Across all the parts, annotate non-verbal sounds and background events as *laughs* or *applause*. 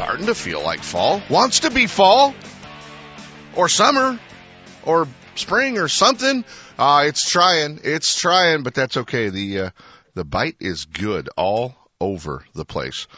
Starting to feel like fall. Wants to be fall or summer or spring or something. Uh, it's trying. It's trying, but that's okay. The, uh, the bite is good all over the place.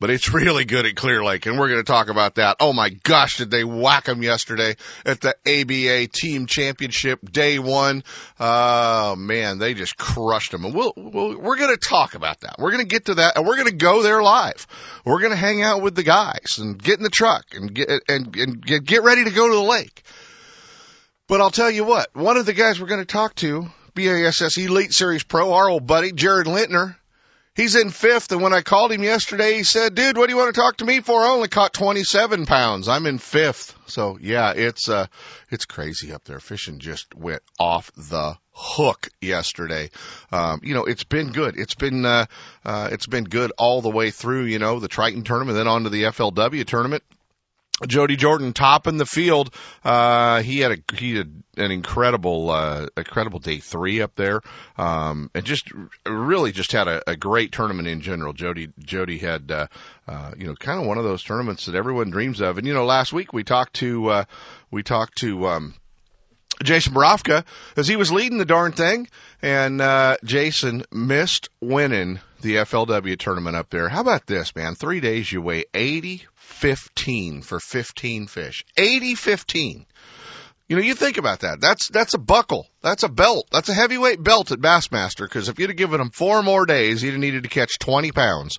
But it's *laughs* really good at Clear Lake, and we're going to talk about that. Oh my gosh, did they whack them yesterday at the ABA Team Championship Day One? Oh man, they just crushed them. And we'll, we'll we're going to talk about that. We're going to get to that, and we're going to go there live. We're going to hang out with the guys and get in the truck and get and and get, get ready to go to the lake. But I'll tell you what, one of the guys we're going to talk to, BASS Elite Series Pro, our old buddy Jared Lintner. He's in fifth, and when I called him yesterday, he said, "Dude, what do you want to talk to me for? I only caught 27 pounds. I'm in fifth. So yeah, it's uh, it's crazy up there. Fishing just went off the hook yesterday. Um, you know, it's been good. It's been uh, uh, it's been good all the way through. You know, the Triton tournament, then on to the FLW tournament. Jody Jordan topping the field. Uh, he had a, he had an incredible, uh, incredible day three up there. Um, and just really just had a, a great tournament in general. Jody, Jody had, uh, uh, you know, kind of one of those tournaments that everyone dreams of. And, you know, last week we talked to, uh, we talked to, um, Jason Borofka as he was leading the darn thing, and uh, Jason missed winning the FLW tournament up there. How about this, man? Three days you weigh 80 15 for 15 fish. 80 15. You know, you think about that. That's that's a buckle. That's a belt. That's a heavyweight belt at Bassmaster. Because if you'd have given him four more days, he'd have needed to catch 20 pounds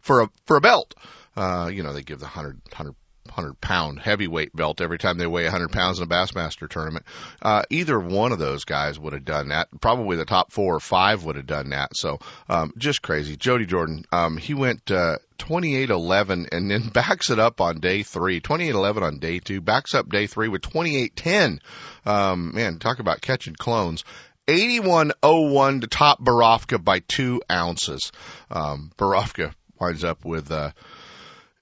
for a for a belt. Uh, you know, they give the 100, 100 100 pound heavyweight belt every time they weigh 100 pounds in a Bassmaster tournament. Uh, either one of those guys would have done that. Probably the top four or five would have done that. So, um, just crazy. Jody Jordan, um, he went, uh, 28-11 and then *laughs* backs it up on day three. 28-11 on day two, backs up day three with 28-10. Um, man, talk about catching clones. 81-01 to top Borofka by two ounces. Um, Borofka winds up with, uh,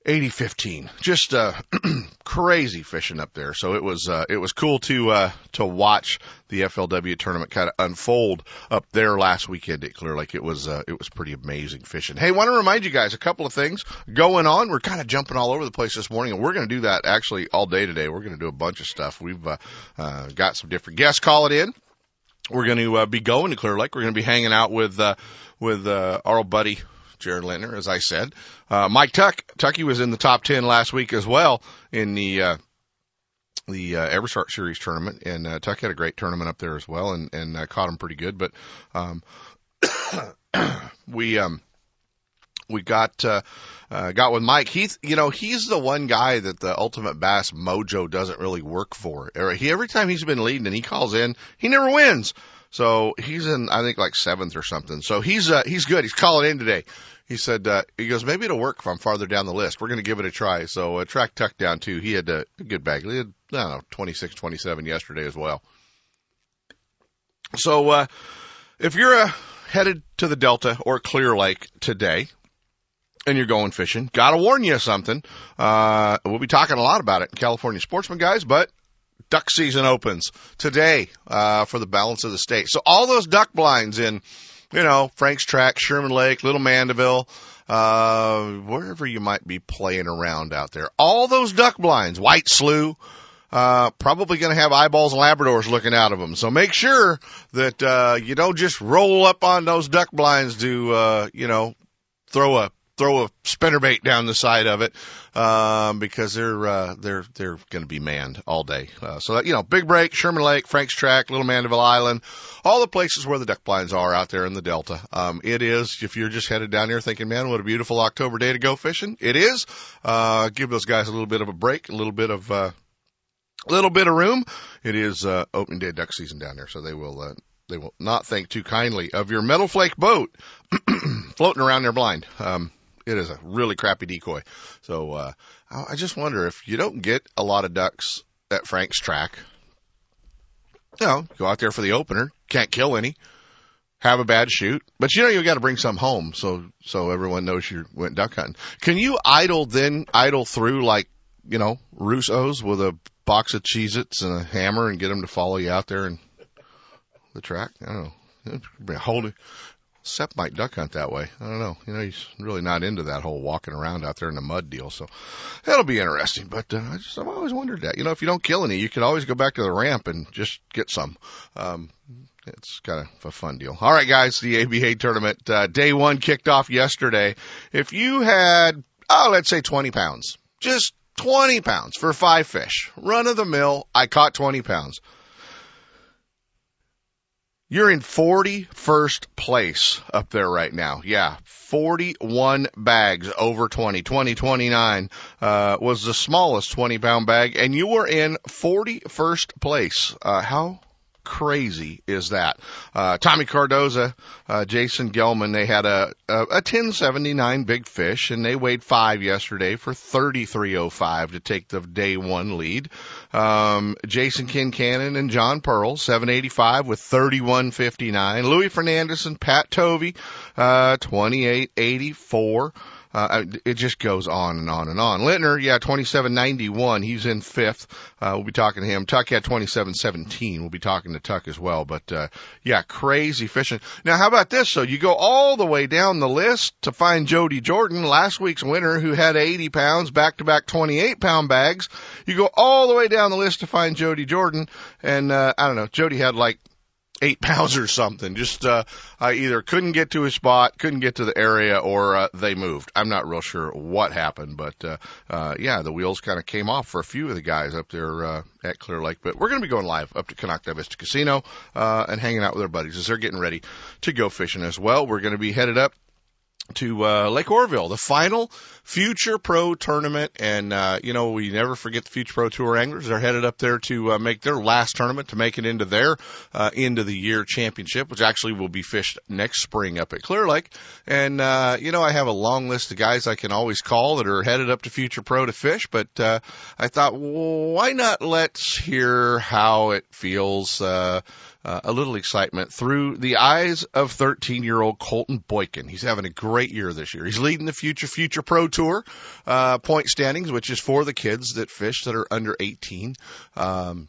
80-15. Just uh *clears throat* crazy fishing up there. So it was uh it was cool to uh to watch the FLW tournament kind of unfold up there last weekend at Clear Lake. It was uh it was pretty amazing fishing. Hey, want to remind you guys a couple of things going on. We're kind of jumping all over the place this morning and we're going to do that actually all day today. We're going to do a bunch of stuff. We've uh, uh got some different guests calling in. We're going to uh, be going to Clear Lake. We're going to be hanging out with uh with uh our old buddy Jared Lintner, as I said. Uh, Mike Tuck, Tucky was in the top 10 last week as well in the, uh, the uh, EverStart Series tournament, and uh, Tuck had a great tournament up there as well, and and uh, caught him pretty good. But um, *coughs* we um, we got uh, uh, got with Mike. He's you know he's the one guy that the Ultimate Bass mojo doesn't really work for. He every time he's been leading and he calls in, he never wins. So he's in I think like seventh or something. So he's uh, he's good. He's calling in today he said uh, he goes maybe it'll work if I'm farther down the list. We're going to give it a try. So uh, track tuck down too. He had a good bag. He had I don't know 26, 27 yesterday as well. So uh, if you're uh, headed to the Delta or Clear Lake today, and you're going fishing, gotta warn you something. Uh, we'll be talking a lot about it in California Sportsman guys, but duck season opens today, uh, for the balance of the state. So all those duck blinds in you know, Frank's Tract, Sherman Lake, Little Mandeville, uh, wherever you might be playing around out there. All those duck blinds, White Slough, uh, probably going to have eyeballs and Labradors looking out of them. So make sure that, uh, you don't just roll up on those duck blinds to, uh, you know, throw a throw a spinnerbait down the side of it um, because they're uh, they're they're going to be manned all day. Uh, so that, you know, Big Break, Sherman Lake, Frank's Tract, Little Mandeville Island, all the places where the duck blinds are out there in the Delta. Um, it is if you're just headed down here thinking, man, what a beautiful October day to go fishing. It is. Uh, give those guys a little bit of a break, a little bit of uh, little bit of room. It is uh, opening day duck season down there, so they will uh, they will not think too kindly of your metal flake boat *clears throat* floating around their blind. Um, it is a really crappy decoy. So uh, I just wonder if you don't get a lot of ducks at Frank's Tract. You know, go out there for the opener, can't kill any, have a bad shoot, but you know you got to bring some home so so everyone knows you went duck hunting. Can you idle then idle through like you know Russo's with a box of Cheez-Its and a hammer and get them to follow you out there and the track? I don't know. Hold Sep might duck hunt that way. I don't know. You know, he's really not into that whole walking around out there in the mud deal. So that'll be interesting. But uh, I just I've always wondered that. You know, if you don't kill any, you could always go back to the ramp and just get some. Um, it's kind of a fun deal. All right, guys, the ABA tournament uh, day one kicked off yesterday. If you had, oh, let's say 20 pounds, just 20 pounds for five fish, run of the mill. I caught 20 pounds. You're in 41st place up there right now. Yeah, 41 bags over 20. 2029 uh, was the smallest 20 pound bag, and you were in 41st place. Uh, how crazy is that? Uh, Tommy Cardoza, uh, Jason Gelman, they had a, a, a 1079 big fish and they weighed five yesterday for 3305 to take the day one lead. Um, Jason Kincannon and John Pearl, 785 with 3159. Louis Fernandez and Pat Tovey, uh, 2884. Uh, it just goes on and on and on. Lintner, yeah, 2791. He's in fifth. Uh, we'll be talking to him. Tuck had 2717. We'll be talking to Tuck as well. But, uh, yeah, crazy fishing. Now, how about this? So you go all the way down the list to find Jody Jordan, last week's winner who had 80 pounds, back to back 28 pound bags. You go all the way down the list to find Jody Jordan. And, uh, I don't know, Jody had like eight pounds or something. Just uh, I either couldn't get to his spot, couldn't get to the area, or uh, they moved. I'm not real sure what happened, but uh, uh, yeah, the wheels kind of came off for a few of the guys up there uh, at Clear Lake. But we're going to be going live up to Konocti Vista Casino uh, and hanging out with our buddies as they're getting ready to go fishing as well. We're going to be headed up to uh, Lake Oroville, the final Future Pro tournament, and uh, you know we never forget the Future Pro Tour anglers. They're headed up there to uh, make their last tournament to make it into their uh, end of the year championship, which actually will be fished next spring up at Clear Lake. And uh, you know I have a long list of guys I can always call that are headed up to Future Pro to fish, but uh, I thought well, why not let's hear how it feels. Uh, uh, a little excitement through the eyes of 13 year old Colton Boykin. He's having a great year this year. He's leading the Future Future Pro Tour uh, point standings, which is for the kids that fish that are under 18. Um,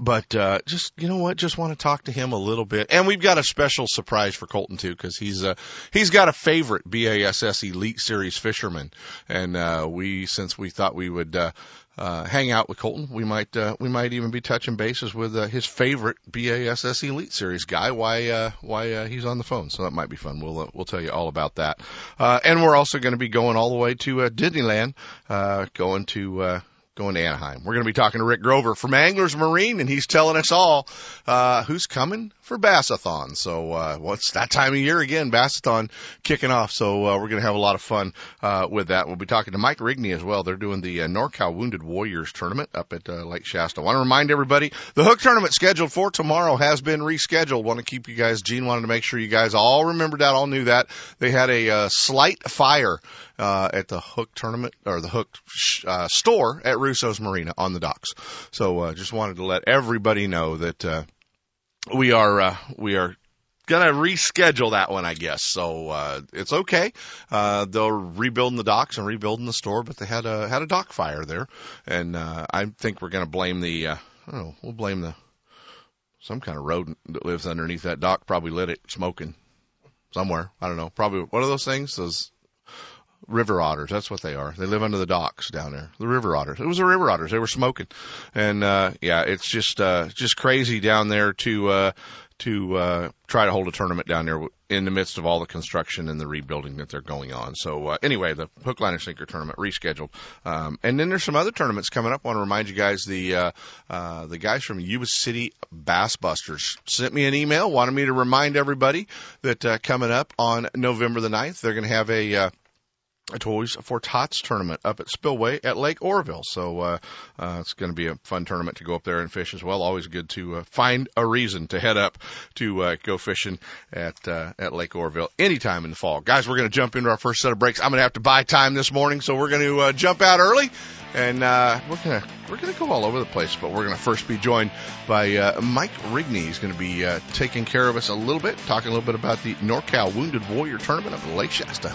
but uh, just you know what, just want to talk to him a little bit, and we've got a special surprise for Colton too, because he's uh, he's got a favorite BASS Elite Series fisherman, and uh, we since we thought we would uh, uh, hang out with Colton. We might uh, we might even be touching bases with uh, his favorite BASS Elite Series guy. Why uh, why uh, he's on the phone? So that might be fun. We'll uh, we'll tell you all about that. Uh, and we're also going to be going all the way to uh, Disneyland, uh, going to uh, going to Anaheim. We're going to be talking to Rick Grover from Anglers Marine, and he's telling us all uh, who's coming for Bassathon. So uh, well, it's that time of year again, Bassathon kicking off. So uh, we're going to have a lot of fun uh, with that. We'll be talking to Mike Rigney as well. They're doing the uh, NorCal Wounded Warriors tournament up at uh, Lake Shasta. I want to remind everybody the Hook tournament scheduled for tomorrow has been rescheduled. Want to keep you guys. Gene wanted to make sure you guys all remembered that, all knew that. They had a uh, slight fire uh, at the Hook tournament or the Hook uh, store at Russo's Marina on the docks. So uh, just wanted to let everybody know that uh, we are uh, we are gonna reschedule that one, I guess. So uh, it's okay. Uh, they're rebuilding the docks and rebuilding the store, but they had a had a dock fire there, and uh, I think we're gonna blame the. Uh, I don't know. We'll blame the some kind of rodent that lives underneath that dock. Probably lit it smoking somewhere. I don't know. Probably one of those things. Those river otters. That's what they are. They live under the docks down there. The river otters. It was the river otters. They were smoking, and uh, yeah, it's just uh, just crazy down there to uh, to uh, try to hold a tournament down there in the midst of all the construction and the rebuilding that they're going on. So uh, anyway, the hook line and sinker tournament rescheduled, um, and then there's some other tournaments coming up. I want to remind you guys the uh, uh, the guys from Yuba City Bass Busters sent me an email, wanted me to remind everybody that uh, coming up on November the 9th, they're going to have a uh, a Toys for Tots tournament up at Spillway at Lake Oroville. So uh, uh, it's going to be a fun tournament to go up there and fish as well. Always good to uh, find a reason to head up to uh, go fishing at uh, at Lake Oroville anytime in the fall. Guys, we're going to jump into our first set of breaks. I'm going to have to buy time this morning, so we're going to uh, jump out early, and uh, we're going to we're going to go all over the place. But we're going to first be joined by uh, Mike Rigney. He's going to be uh, taking care of us a little bit, talking a little bit about the NorCal Wounded Warrior Tournament of Lake Shasta.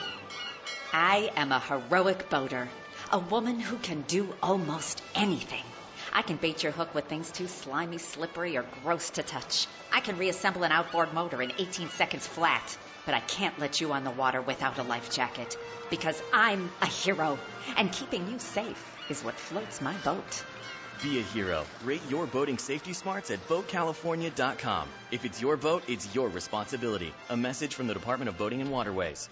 I am a heroic boater, a woman who can do almost anything. I can bait your hook with things too slimy, slippery, or gross to touch. I can reassemble an outboard motor in 18 seconds flat, but I can't let you on the water without a life jacket because I'm a hero, and keeping you safe is what floats my boat. Be a hero. Rate your boating safety smarts at BoatCalifornia.com. If it's your boat, it's your responsibility. A message from the Department of Boating and Waterways.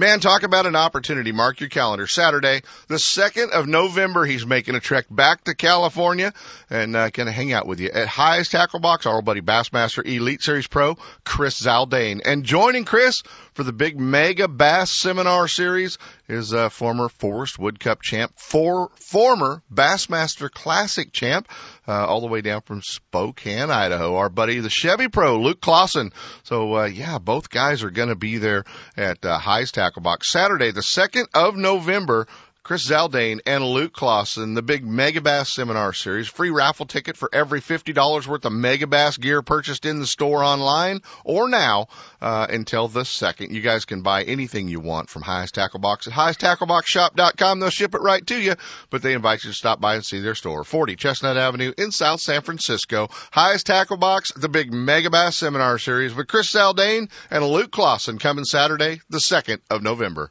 Man, talk about an opportunity. Mark your calendar. Saturday, the 2nd of November, he's making a trek back to California and uh, going to hang out with you at Hi's Tackle Box, our buddy Bassmaster Elite Series Pro, Chris Zaldain. And joining Chris for the big Megabass Seminar Series is uh, former Forest Wood Cup champ, for, former Bassmaster Classic champ, uh, all the way down from Spokane, Idaho. Our buddy, the Chevy Pro, Luke Clausen. So, uh, yeah, both guys are going to be there at uh, Hi's Tackle Box Saturday, the 2nd of November. Chris Zaldain, and Luke Clausen, the big Megabass Seminar Series. Free raffle ticket for every $50 worth of Megabass gear purchased in the store online or now uh, until the second. You guys can buy anything you want from Hi's Tackle Box at highesttackleboxshop.com. They'll ship it right to you, but they invite you to stop by and see their store. 40 Chestnut Avenue in South San Francisco. Hi's Tackle Box, the big Megabass Seminar Series with Chris Zaldain and Luke Clausen coming Saturday, the 2nd of November.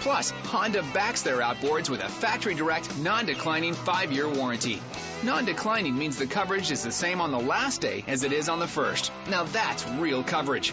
Plus, Honda backs their outboards with a factory direct, non declining 5 year warranty. Non declining means the coverage is the same on the last day as it is on the first. Now that's real coverage.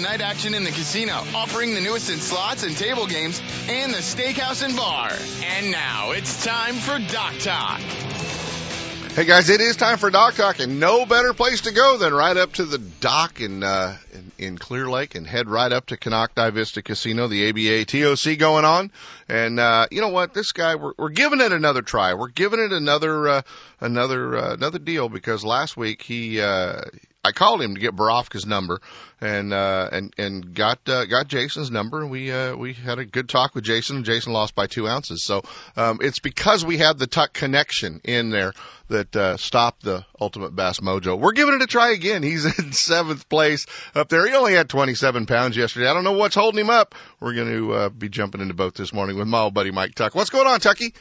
night action in the casino, offering the newest in slots and table games, and the steakhouse and bar. And now it's time for Dock Talk. Hey guys, it is time for Dock Talk, and no better place to go than right up to the dock in uh, in, in Clear Lake and head right up to Konocti Vista Casino, the ABA TOC going on. And uh, you know what? This guy, we're, we're giving it another try. We're giving it another uh, another uh, another deal because last week he uh, I called him to get Borofka's number and uh and and got uh, got Jason's number and we uh we had a good talk with Jason and Jason lost by 2 ounces. So um it's because we had the tuck connection in there that uh stopped the ultimate bass mojo. We're giving it a try again. He's *laughs* in 7th place up there. He only had 27 pounds yesterday. I don't know what's holding him up. We're going to uh be jumping into boat this morning with my old buddy Mike Tuck. What's going on, Tucky?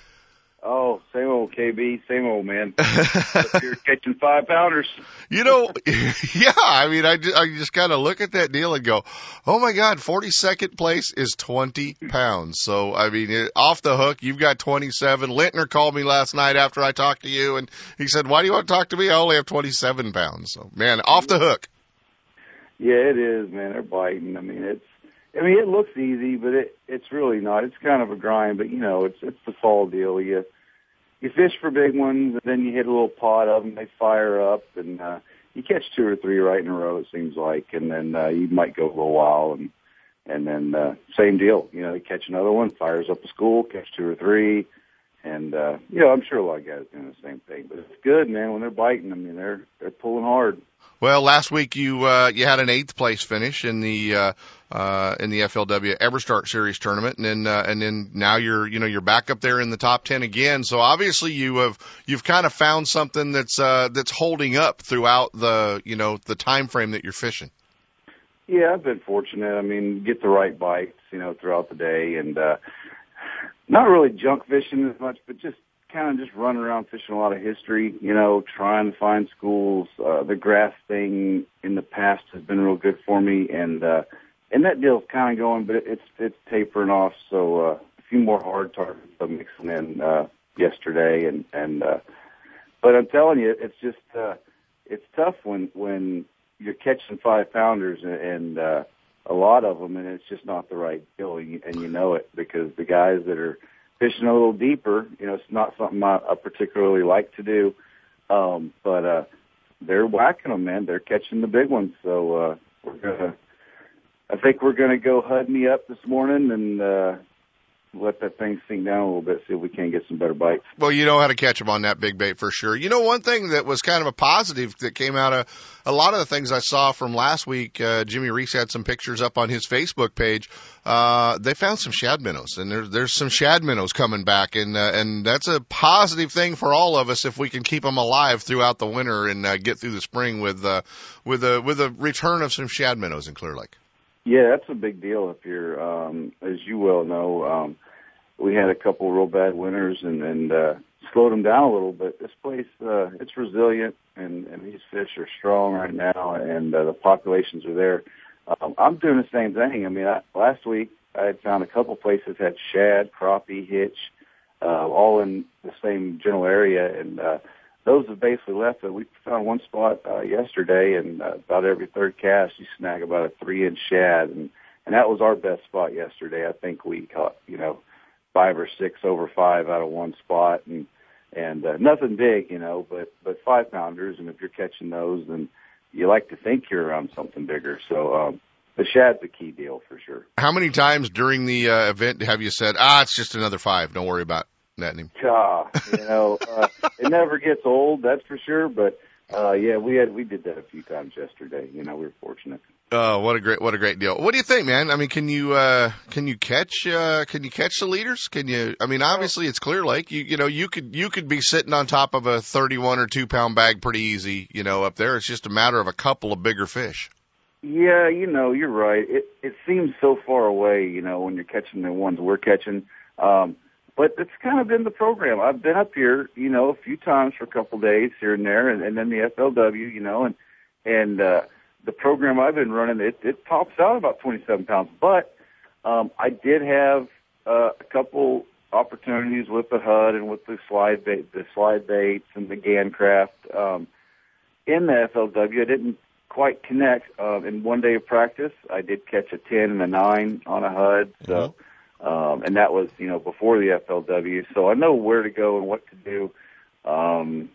Oh, same old KB, same old man. *laughs* You're catching five pounders. You know, *laughs* yeah. I mean, I just, I just kind of look at that deal and go, "Oh my God, 42nd place is 20 pounds." So I mean, it, off the hook, you've got 27. Lintner called me last night after I talked to you, and he said, "Why do you want to talk to me? I only have 27 pounds." So man, off the mm-hmm. hook. Yeah, it is, man. They're biting. I mean, it's I mean, it looks easy, but it it's really not. It's kind of a grind, but you know, it's it's the fall deal. You you fish for big ones, and then you hit a little pot of them. They fire up, and uh, you catch two or three right in a row. It seems like, and then uh, you might go a little while, and and then uh, same deal. You know, you catch another one, fires up a school, catch two or three, and uh, you know, I'm sure a lot of guys are doing the same thing. But it's good, man. When they're biting, I mean, they're they're pulling hard. Well, last week you uh, you had an eighth place finish in the uh, uh, in the FLW EverStart Series tournament, and then uh, and then now you're you know you're back up there in the top ten again. So obviously you have you've kind of found something that's uh, that's holding up throughout the you know the time frame that you're fishing. Yeah, I've been fortunate. I mean, get the right bites, you know, throughout the day, and uh, not really junk fishing as much, but just kind of just running around fishing a lot of history, you know, trying to find schools. Uh, the grass thing in the past has been real good for me, and uh, and that deal's kind of going, but it's it's tapering off. So uh, a few more hard targets I'm mixing in uh, yesterday, and and uh, but I'm telling you, it's just uh, it's tough when when you're catching five pounders and, and uh, a lot of them, and it's just not the right deal, and you, and you know it because the guys that are fishing a little deeper. You know, it's not something I, I particularly like to do, um, but uh, they're whacking them, man. They're catching the big ones. So uh, we're gonna. I think we're gonna go hud me up this morning and uh, let that thing sink down a little bit, see if we can get some better bites. Well, you know how to catch them on that big bait for sure. You know, one thing that was kind of a positive that came out of a lot of the things I saw from last week, uh, Jimmy Reese had some pictures up on his Facebook page. Uh, they found some shad minnows and there's, there's some shad minnows coming back and, uh, and that's a positive thing for all of us if we can keep them alive throughout the winter and, uh, get through the spring with, uh, with a, with a return of some shad minnows in Clear Lake. Yeah, that's a big deal if you're, um, as you well know, um, we had a couple real bad winters and, and, uh, slowed them down a little bit. This place, uh, it's resilient and, and these fish are strong right now and, uh, the populations are there. Um, I'm doing the same thing. I mean, I, last week I had found a couple places had shad, crappie, hitch, uh, all in the same general area and, uh, those have basically left it. We found one spot uh, yesterday, and uh, about every third cast, you snag about a three-inch shad, and and that was our best spot yesterday. I think we caught you know five or six over five out of one spot, and and uh, nothing big, you know, but but five pounders, and if you're catching those, then you like to think you're around something bigger. So um, the shad's a key deal for sure. How many times during the uh, event have you said, "Ah, it's just another five. Don't worry about him"? Ah, you know, uh, it never gets old, that's for sure. But uh, yeah, we had we did that a few times yesterday. You know, we were fortunate. Oh, what a great what a great deal. What do you think, man? I mean, can you uh can you catch uh can you catch the leaders? Can you I mean, obviously it's Clear Lake. You you know, you could you could be sitting on top of a 31 or 2 pound bag pretty easy, you know, up there. It's just a matter of a couple of bigger fish. Yeah, you know, you're right. It it seems so far away, you know, when you're catching the ones we're catching. Um but it's kind of been the program. I've been up here, you know, a few times for a couple of days here and there and, and then the FLW, you know, and and uh the program I've been running, it, it tops out about 27 pounds. But um, I did have uh, a couple opportunities with the HUD and with the slide bait, the slide baits and the Gancraft um, in the FLW. I didn't quite connect. Uh, in one day of practice, I did catch a 10 and a 9 on a HUD. So, um, and that was you know before the FLW. So I know where to go and what to do. Um,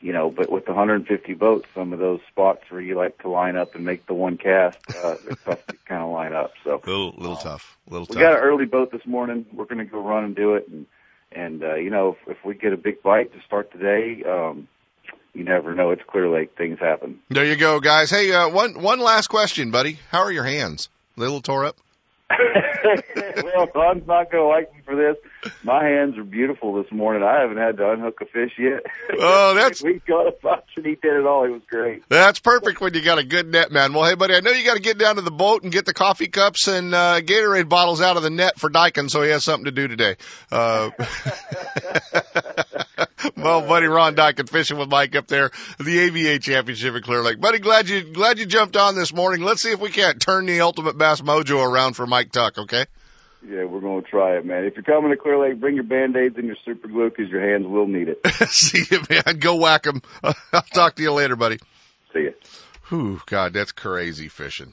you know, but with 150 boats, some of those spots where you like to line up and make the one cast, uh, they're *laughs* tough to kind of line up. So little little tough, little we tough. We got an early boat this morning. We're going to go run and do it, and and uh, you know, if, if we get a big bite to start the day, um, you never know. It's Clear Lake. Things happen. There you go, guys. Hey, uh, one one last question, buddy. How are your hands? A little tore up. *laughs* *laughs* well, Ron's not going to like me for this. My hands are beautiful this morning. I haven't had to unhook a fish yet. Oh, *laughs* that's we got a bunch and he did it all. It was great. That's perfect when you got a good net, man. Well, hey, buddy, I know you got to get down to the boat and get the coffee cups and uh, Gatorade bottles out of the net for Dyken, so he has something to do today. Uh, *laughs* well, buddy, Ron Dyken fishing with Mike up there, the ABA Championship at Clear Lake. Buddy, glad you glad you jumped on this morning. Let's see if we can't turn the Ultimate Bass Mojo around for Mike Tuck. Okay. Yeah, we're going to try it, man. If you're coming to Clear Lake, bring your band-aids and your super glue because your hands will need it. *laughs* see you, man. Go whack 'em. *laughs* I'll talk to you later, buddy. See you. Whew, God, that's crazy fishing.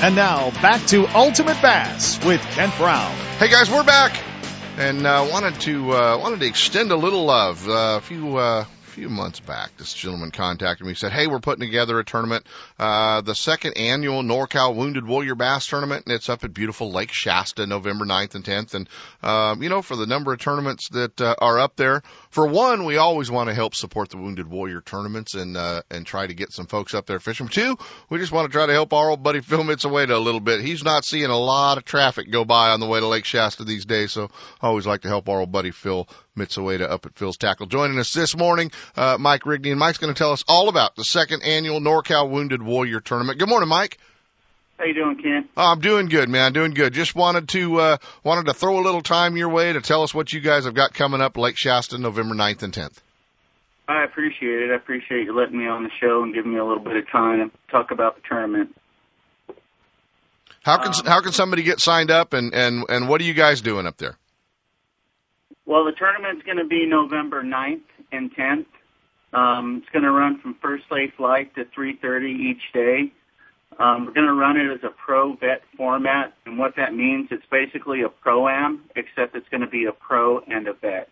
And now back to Ultimate Bass with Kent Brown. Hey guys, we're back, and uh, wanted to uh, wanted to extend a little love. Uh, a few uh, few months back, this gentleman contacted me. Said, "Hey, we're putting together a tournament, uh, the second annual NorCal Wounded Warrior Bass Tournament, and it's up at beautiful Lake Shasta, November 9th and 10th. And um, you know, for the number of tournaments that uh, are up there, for one, we always want to help support the Wounded Warrior tournaments and uh, and try to get some folks up there fishing. Two, we just want to try to help our old buddy Phil Mitsaweda a little bit. He's not seeing a lot of traffic go by on the way to Lake Shasta these days, so I always like to help our old buddy Phil Mitsaweda up at Phil's Tackle. Joining us this morning, uh, Mike Rigney, and Mike's going to tell us all about the second annual NorCal Wounded Warrior Tournament. Good morning, Mike. How you doing, Ken? Oh, I'm doing good, man. Doing good. Just wanted to uh, wanted to throw a little time your way to tell us what you guys have got coming up Lake Shasta, November 9th and 10th. I appreciate it. I appreciate you letting me on the show and giving me a little bit of time to talk about the tournament. How can Um, how can somebody get signed up and and and what are you guys doing up there? Well, the tournament's going to be November 9th and 10th. Um, it's going to run from first lake light to 3:30 each day. Um, we're going to run it as a pro vet format, and what that means, it's basically a pro am, except it's going to be a pro and a vet.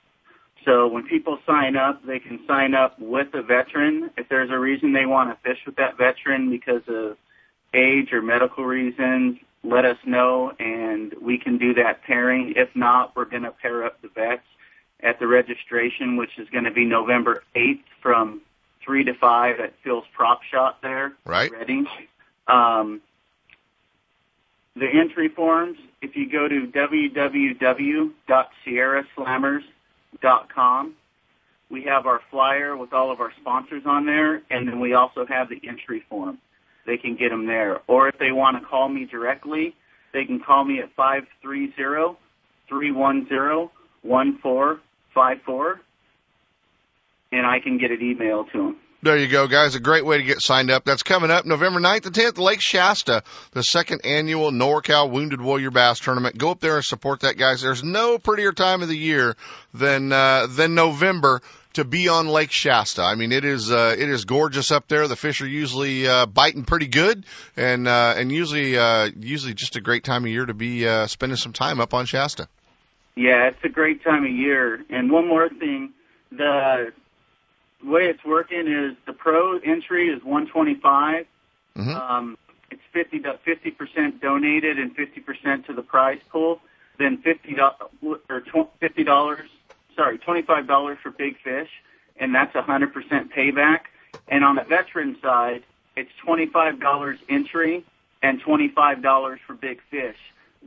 So when people sign up, they can sign up with a veteran. If there's a reason they want to fish with that veteran because of age or medical reasons, let us know and we can do that pairing. If not, we're going to pair up the vets at the registration, which is going to be November 8th from 3 to 5 at Phil's Prop Shop there. Right. Redding. Um, the entry forms, if you go to www.sierraslammers.com, we have our flyer with all of our sponsors on there, and then we also have the entry form. They can get them there. Or if they want to call me directly, they can call me at 530-310-1454, and I can get it emailed to them. There you go, guys. A great way to get signed up. That's coming up November 9th and 10th, Lake Shasta, the second annual NorCal Wounded Warrior Bass Tournament. Go up there and support that, guys. There's no prettier time of the year than uh, than November to be on Lake Shasta. I mean, it is uh, it is gorgeous up there. The fish are usually uh, biting pretty good, and uh, and usually uh, usually just a great time of year to be uh, spending some time up on Shasta. Yeah, it's a great time of year. And one more thing, the way it's working is the pro entry is 125. Mhm. Um, it's 50 50 percent donated and 50 percent to the prize pool. Then 50 do- or 50 dollars, sorry, 25 dollars for big fish, and that's a 100 percent payback. And on the veteran side, it's 25 dollars entry and 25 dollars for big fish.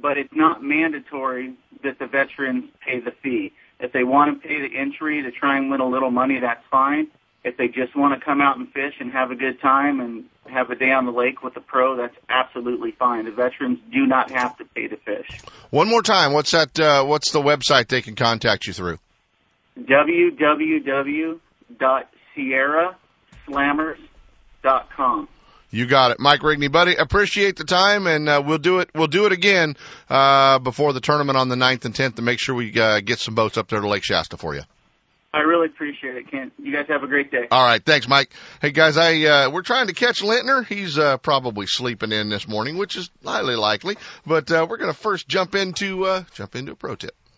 But it's not mandatory that the veterans pay the fee. If they want to pay the entry to try and win a little money, that's fine. if they just want to come out and fish and have a good time and have a day on the lake with a pro, that's absolutely fine. The veterans do not have to pay to fish. One more time, what's that? Uh, what's the website they can contact you through? www.sierraslammers.com. You got it, Mike Rigney, buddy. Appreciate the time, and uh, we'll do it. We'll do it again uh, before the tournament on the 9th and 10th to make sure we uh, get some boats up there to Lake Shasta for you. I really appreciate it, Kent. You guys have a great day. All right, thanks, Mike. Hey guys, I uh, we're trying to catch Lintner. He's uh, probably sleeping in this morning, which is highly likely. But uh, we're going to first jump into uh, jump into a pro tip.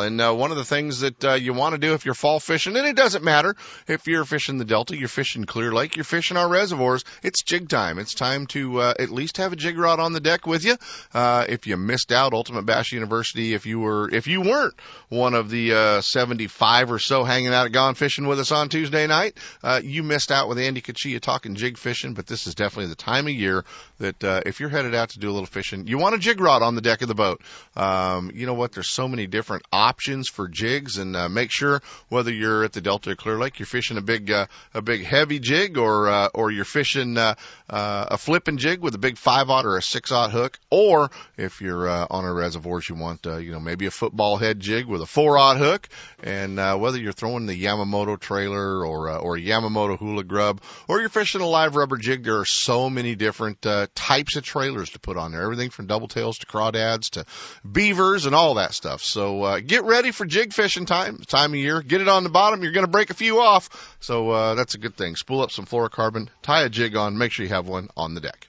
and uh, one of the things that uh, you want to do if you're fall fishing, and it doesn't matter if you're fishing the Delta, you're fishing Clear Lake, you're fishing our reservoirs, it's jig time. It's time to uh, at least have a jig rod on the deck with you. Uh, if you missed out, Ultimate Bass University, if you were, if you weren't one of the uh, 75 or so hanging out at Gone Fishing with us on Tuesday night, uh, you missed out with Andy Kachia talking jig fishing. But this is definitely the time of year that uh, if you're headed out to do a little fishing, you want a jig rod on the deck of the boat. Um, you know what? There's so many different options for jigs, and uh, make sure whether you're at the Delta or Clear Lake, you're fishing a big uh, a big heavy jig, or uh, or you're fishing uh, uh, a flipping jig with a big five aught or a six aught hook, or if you're uh, on a reservoir, you want uh, you know maybe a football head jig with a four aught hook, and uh, whether you're throwing the Yamamoto trailer or uh, or a Yamamoto hula grub, or you're fishing a live rubber jig, there are so many different uh, types of trailers to put on there. Everything from double tails to crawdads to beavers and all that stuff. So uh, get ready for jig fishing time time of year. Get it on the bottom. You're going to break a few off, so uh, that's a good thing. Spool up some fluorocarbon, tie a jig on, make sure you have one on the deck.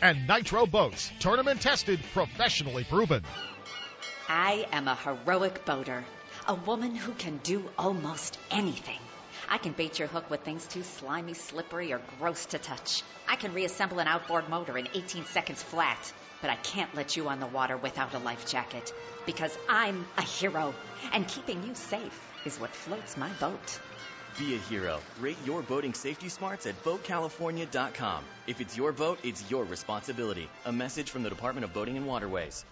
and Nitro Boats. Tournament tested, professionally proven. I am a heroic boater, a woman who can do almost anything. I can bait your hook with things too slimy, slippery, or gross to touch. I can reassemble an outboard motor in 18 seconds flat. But I can't let you on the water without a life jacket because I'm a hero, and keeping you safe is what floats my boat. Be a hero. Rate your boating safety smarts at BoatCalifornia.com. If it's your boat, it's your responsibility. A message from the Department of Boating and Waterways.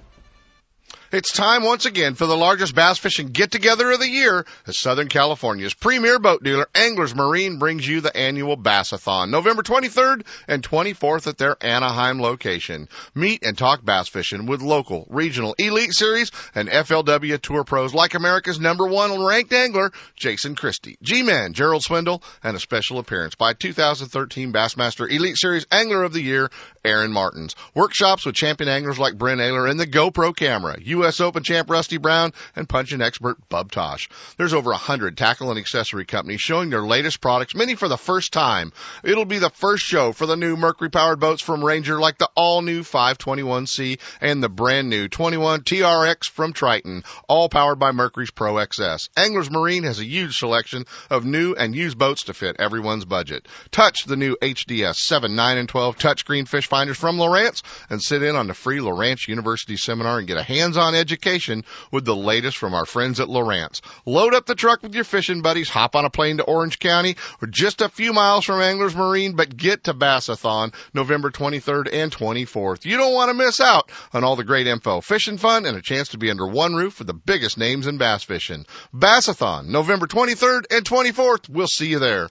It's time once again for the largest bass fishing get together of the year as Southern California's premier boat dealer, Anglers Marine, brings you the annual Bassathon, November 23rd and 24th at their Anaheim location. Meet and talk bass fishing with local, regional, elite series, and FLW tour pros like America's number one ranked angler, Jason Christie, G-Man, Gerald Swindle, and a special appearance by 2013 Bassmaster Elite Series Angler of the Year, Aaron Martens. Workshops with champion anglers like Brent Ehrler and the GoPro camera, U.S. Open champ Rusty Brown, and punching expert Bub Tosh. There's over a hundred tackle and accessory companies showing their latest products, many for the first time. It'll be the first show for the new Mercury powered boats from Ranger like the all new 521C and the brand new 21 TRX from Triton, all powered by Mercury's Pro XS. Anglers Marine has a huge selection of new and used boats to fit everyone's budget. Touch the new HDS 7, 9, and 12 touchscreen fish finders from Lowrance and sit in on the free Lowrance University seminar and get a hands-on education with the latest from our friends at Lowrance. Load up the truck with your fishing buddies, hop on a plane to Orange County. We're just a few miles from Anglers Marine, but get to Bassathon November 23rd and 24th. You don't want to miss out on all the great info, fishing fun, and a chance to be under one roof with the biggest names in bass fishing. Bassathon November 23rd and 24th. We'll see you there.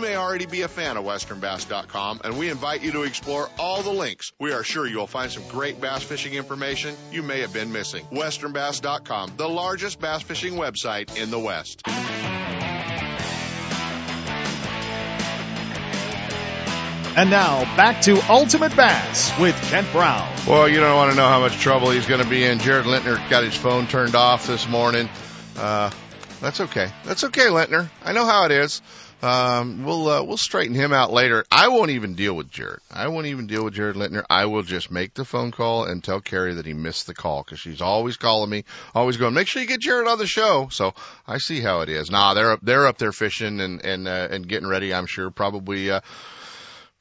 may already be a fan of westernbass.com and we invite you to explore all the links. We are sure you'll find some great bass fishing information you may have been missing. westernbass.com, the largest bass fishing website in the West. And now back to Ultimate Bass with Kent Brown. Well, you don't want to know how much trouble he's going to be in. Jared Lintner got his phone turned off this morning. Uh, that's okay. That's okay, Lintner. I know how it is. Um, we'll uh, we'll straighten him out later. I won't even deal with Jared. I won't even deal with Jared Lintner. I will just make the phone call and tell Carrie that he missed the call because she's always calling me, always going, make sure you get Jared on the show. So I see how it is. Nah, they're up they're up there fishing and and uh, and getting ready. I'm sure probably. Uh,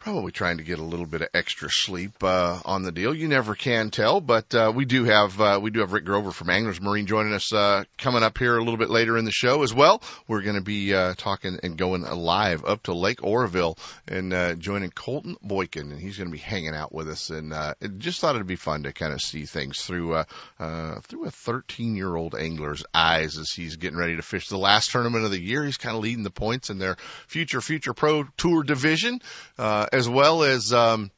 probably trying to get a little bit of extra sleep uh, on the deal. You never can tell, but uh, we do have uh, we do have Rick Grover from Anglers Marine joining us uh, coming up here a little bit later in the show as well. We're going to be uh, talking and going live up to Lake Oroville and uh, joining Colton Boykin, and he's going to be hanging out with us. And uh, just thought it'd be fun to kind of see things through uh, uh, through a 13 year old angler's eyes as he's getting ready to fish the last tournament of the year. He's kind of leading the points in their future future pro tour division. Uh, as well as um,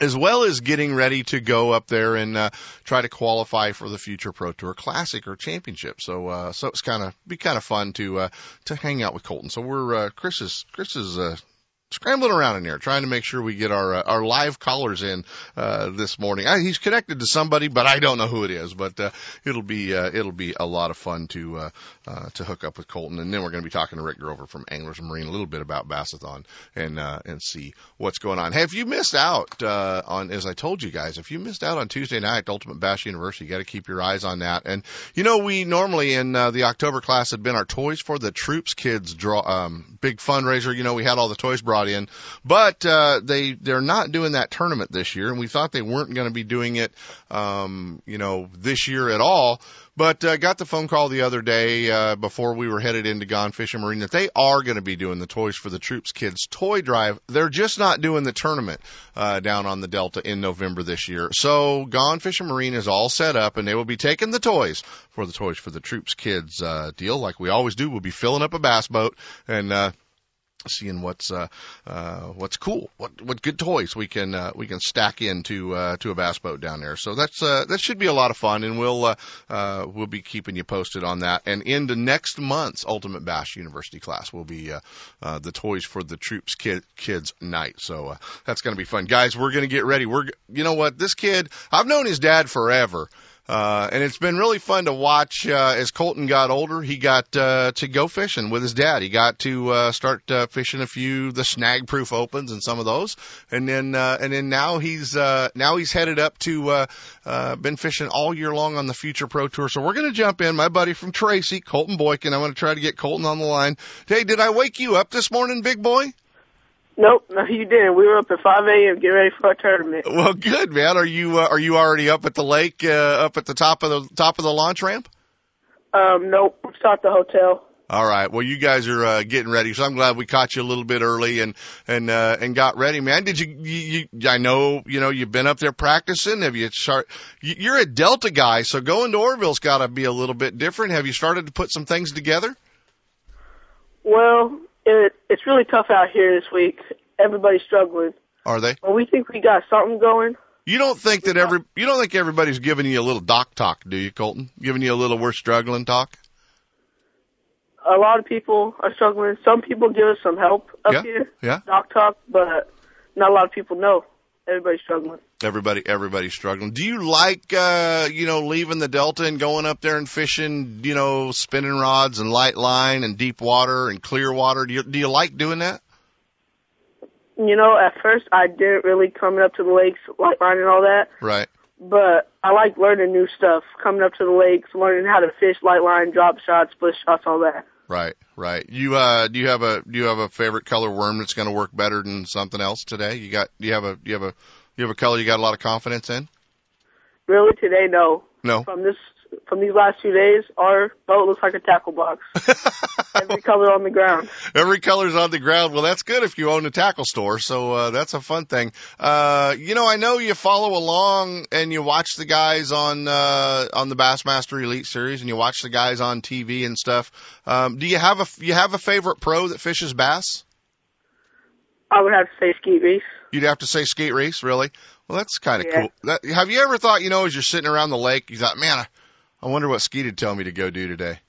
as well as getting ready to go up there and uh, try to qualify for the future Pro Tour Classic or Championship. So uh, so it's kind of be kind of fun to uh, to hang out with Colton. So we're uh, Chris is Chris is uh, scrambling around in here trying to make sure we get our uh, our live callers in uh, this morning. I, he's connected to somebody, but I don't know who it is. But uh, it'll be uh, it'll be a lot of fun to uh, uh, to hook up with Colton, and then we're going to be talking to Rick Grover from Anglers Marine a little bit about Bassathon and uh, and see what's going on. Hey, if you missed out uh, on, as I told you guys, if you missed out on Tuesday night, Ultimate Bass University, you got to keep your eyes on that. And you know, we normally in uh, the October class had been our Toys for the Troops kids draw um, big fundraiser. You know, we had all the toys brought in, but uh, they they're not doing that tournament this year, and we thought they weren't going to be doing it, um, you know, this year at all. But uh, got the phone call the other day uh, before we were headed into Gone Fishing Marine that they are going to be doing the Toys for the Troops Kids toy drive. They're just not doing the tournament uh, down on the Delta in November this year. So Gone Fishing Marine is all set up, and they will be taking the toys for the Toys for the Troops Kids uh, deal, like we always do. We'll be filling up a bass boat and. uh seeing what's uh uh what's cool what what good toys we can uh we can stack into uh to a bass boat down there. So that's uh that should be a lot of fun and we'll uh uh we'll be keeping you posted on that. And into next month's ultimate bass university class will be uh, uh the toys for the troops kid, kids night. So uh that's going to be fun. Guys we're going to get ready. We're you know what? This kid i've known his dad forever uh, and it's been really fun to watch uh, as Colton got older. He got uh, to go fishing with his dad. He got to uh, start uh, fishing a few the snag proof opens and some of those, and then uh, and then now he's uh, now he's headed up to uh, uh, been fishing all year long on the Future Pro Tour. So we're going to jump in. My buddy from Tracy, Colton Boykin. I'm to try to get Colton on the line. Hey, did I wake you up this morning, big boy? Nope, no, you didn't. We were up at 5 a.m. getting ready for our tournament. Well, good man. Are you uh, are you already up at the lake, uh, up at the top of the top of the launch ramp? Um, nope, we stopped the hotel. All right. Well, you guys are uh, getting ready, so I'm glad we caught you a little bit early and and uh, and got ready, man. Did you, you? You? I know you know you've been up there practicing. Have you start? You're a Delta guy, so going to Oroville's got to be a little bit different. Have you started to put some things together? Well, it, it's really tough out here this week. Everybody's struggling. Are they? But we think we got something going. You don't think that every you don't think everybody's giving you a little dock talk, do you, Colton? Giving you a little we're struggling talk? A lot of people are struggling. Some people give us some help up Yeah, here, yeah. dock talk, but not a lot of people know. Everybody's struggling. Everybody, everybody's struggling. Do you like, uh, you know, leaving the Delta and going up there and fishing, you know, spinning rods and light line and deep water and clear water? Do you, do you like doing that? You know, at first I didn't really coming up to the lakes, like line and all that, Right. but I like learning new stuff. Coming up to the lakes, learning how to fish, light line, drop shots, split shots, all that. Right, right. You uh do you have a do you have a favorite color worm that's going to work better than something else today? You got do you have a do you have a you have a color you got a lot of confidence in? Really, today, no. No. From this, from these last two days, our boat looks like a tackle box. *laughs* Every color on the ground. Every color's on the ground. Well, that's good if you own a tackle store. So uh, that's a fun thing. Uh, you know, I know you follow along and you watch the guys on uh, on the Bassmaster Elite Series, and you watch the guys on TV and stuff. Um, do you have a you have a favorite pro that fishes bass? I would have to say Skeet Reese. You'd have to say Skeet Reese, really. Well, that's kind of Yeah. cool. That, have you ever thought, you know, as you're sitting around the lake, you thought, man, I, I wonder what Skeet would tell me to go do today?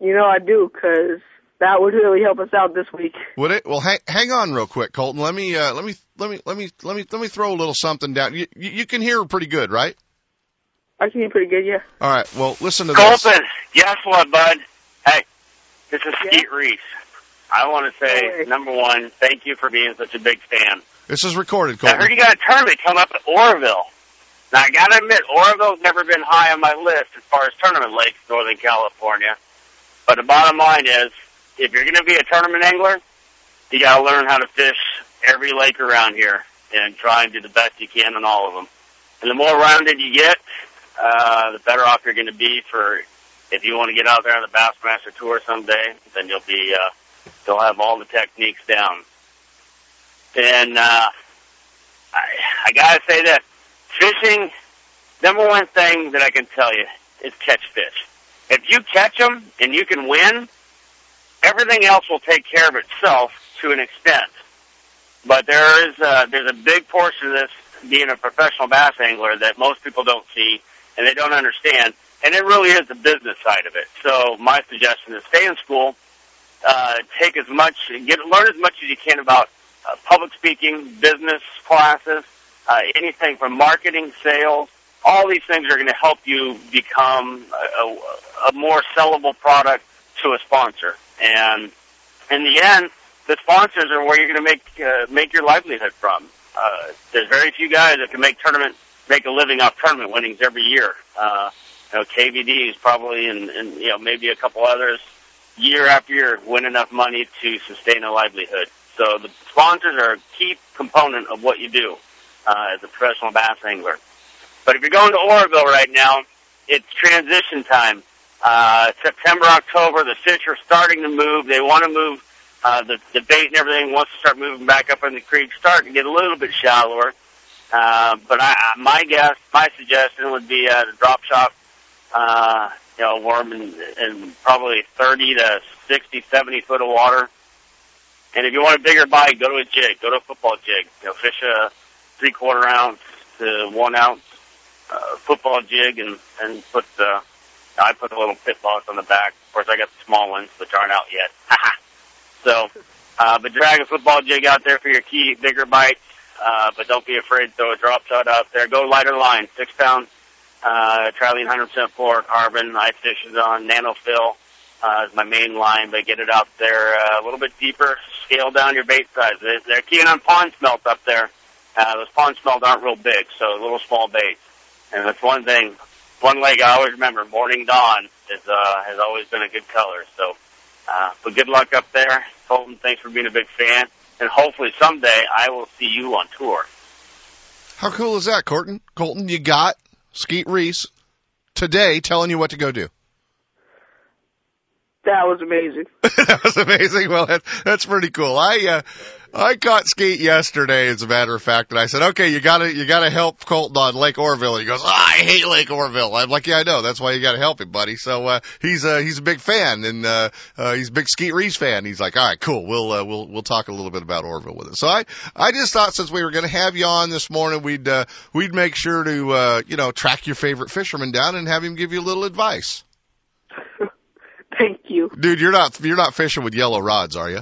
You know I do, 'cause that would really help us out this week. Would it? Well, hang, hang on real quick, Colton. Let me, uh, let me, let me, let me, let me, let me throw a little something down. You, you, you can hear pretty good, right? I can hear pretty good, yeah. All right. Well, listen to this. Colton, guess what, bud? Hey, this is Skeet Reese. I want to say, number one, thank you for being such a big fan. This is recorded, I heard you got a tournament coming up at Oroville. Now, I got to admit, Oroville's never been high on my list as far as tournament lakes, Northern California. But the bottom line is, if you're to be a tournament angler, you got to learn how to fish every lake around here and try and do the best you can on all of them. And the more rounded you get, uh, the better off you're to be for if you want to get out there on the Bassmaster Tour someday. Then you'll be uh, you'll have all the techniques down. And uh, I, I gotta say that fishing, number one thing that I can tell you is catch fish. If you catch them and you can win, everything else will take care of itself to an extent. But there is uh, there's a big portion of this being a professional bass angler that most people don't see and they don't understand, and it really is the business side of it. So my suggestion is stay in school, uh, take as much, get learn as much as you can about uh, public speaking, business classes, uh, anything from marketing, sales. All these things are going to help you become a, a, a more sellable product to a sponsor. And in the end, the sponsors are where you're going to make uh, make your livelihood from. Uh, there's very few guys that can make tournament make a living off tournament winnings every year. Uh, you know, KVD is probably and, and you know maybe a couple others year after year win enough money to sustain a livelihood. So the sponsors are a key component of what you do uh, as a professional bass angler. But if you're going to Oroville right now, it's transition time. Uh, September, October, the fish are starting to move. They want to move. Uh, the, the bait and everything wants to start moving back up in the creek, starting to get a little bit shallower. Uh, but I, my guess, my suggestion would be uh, the drop shot, uh, you know, worm in, in probably 30 to 60, 70 foot of water. And if you want a bigger bite, go to a jig, go to a football jig. You know, fish a three quarter ounce to one ounce uh, football jig, and and put the. I put a little pit boss on the back. Of course, I got the small ones, which aren't out yet. *laughs* so, uh, but drag a football jig out there for your key bigger bites. Uh, but don't be afraid to throw a drop shot out there. Go lighter line, six pound, uh, Trilene 100% fluorocarbon. I fish it on NanoFil, uh, is my main line, but get it out there uh, a little bit deeper. Scale down your bait size. They're keying on pond smelt up there. Uh, those pond smelt aren't real big, so little small baits. And that's one thing, one leg I always remember, morning dawn is, uh, has always been a good color. So, uh, but good luck up there. Colton, thanks for being a big fan. And hopefully someday I will see you on tour. How cool is that, Colton? Colton, you got Skeet Reese today telling you what to go do. That was amazing. *laughs* that was amazing. Well, that, that's pretty cool. I, uh, I caught Skeet yesterday, as a matter of fact, and I said, okay, you gotta, you gotta help Colton on Lake Oroville. He goes, ah, I hate Lake Oroville. I'm like, yeah, I know. That's why you gotta help him, buddy. So, uh, he's, uh, he's a big fan and, uh, uh, he's a big Skeet Reese fan. He's like, all right, cool. We'll, uh, we'll, we'll talk a little bit about Oroville with us. So I, I just thought since we were gonna have you on this morning, we'd, uh, we'd make sure to, uh, you know, track your favorite fisherman down and have him give you a little advice. *laughs* Thank you. Dude, you're not, you're not fishing with yellow rods, are you?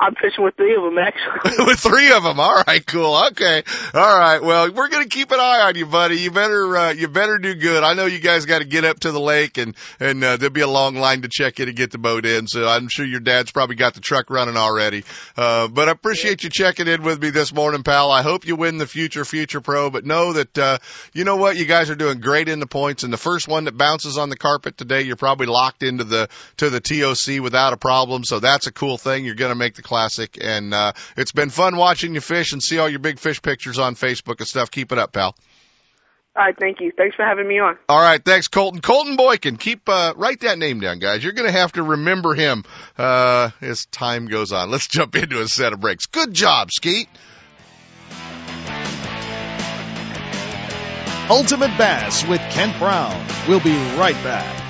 I'm fishing with three of them actually. *laughs* with three of them. All right, cool. Okay. All right. Well, we're going to keep an eye on you, buddy. You better, uh, you better do good. I know you guys got to get up to the lake and, and, uh, there'll be a long line to check in and get the boat in. So I'm sure your dad's probably got the truck running already. Uh, but I appreciate you checking in with me this morning, pal. I hope you win the future, future pro, but know that, uh, you know what? You guys are doing great in the points and the first one that bounces on the carpet today, you're probably locked into the, to the TOC without a problem. So that's a cool thing. You're going to make the Classic. And uh, it's been fun watching you fish and see all your big fish pictures on Facebook and stuff. Keep it up, pal. All right, thank you. Thanks for having me on. All right, thanks, Colton. Colton Boykin. Keep uh, write that name down, guys. You're going to have to remember him uh, as time goes on. Let's jump into a set of breaks. Good job, Skeet. Ultimate Bass with Kent Brown. We'll be right back.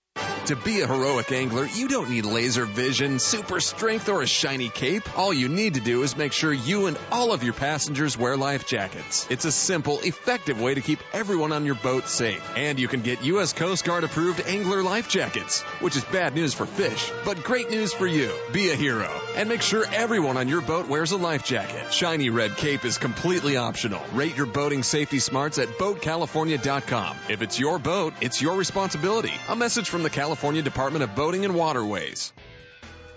To be a heroic angler, you don't need laser vision, super strength, or a shiny cape. All you need to do is make sure you and all of your passengers wear life jackets. It's a simple, effective way to keep everyone on your boat safe. And you can get U.S. Coast Guard approved angler life jackets, which is bad news for fish, but great news for you. Be a hero and make sure everyone on your boat wears a life jacket. Shiny red cape is completely optional. Rate your boating safety smarts at BoatCalifornia.com. If it's your boat, it's your responsibility. A message from the California Department of Boating and Waterways.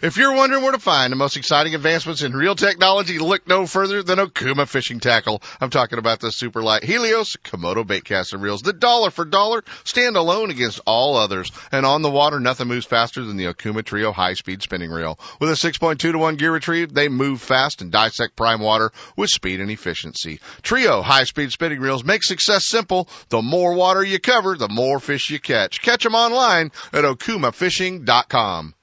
If you're wondering where to find the most exciting advancements in reel technology, look no further than Okuma Fishing Tackle. I'm talking about the super light Helios Komodo baitcaster reels the dollar for dollar stand alone against all others. And on the water, nothing moves faster than the Okuma Trio high speed spinning reel. With a 6.2 to 1 gear retrieve, they move fast and dissect prime water with speed and efficiency. Trio high speed spinning reels make success simple. The more water you cover, the more fish you catch. Catch them online at okumafishing.com.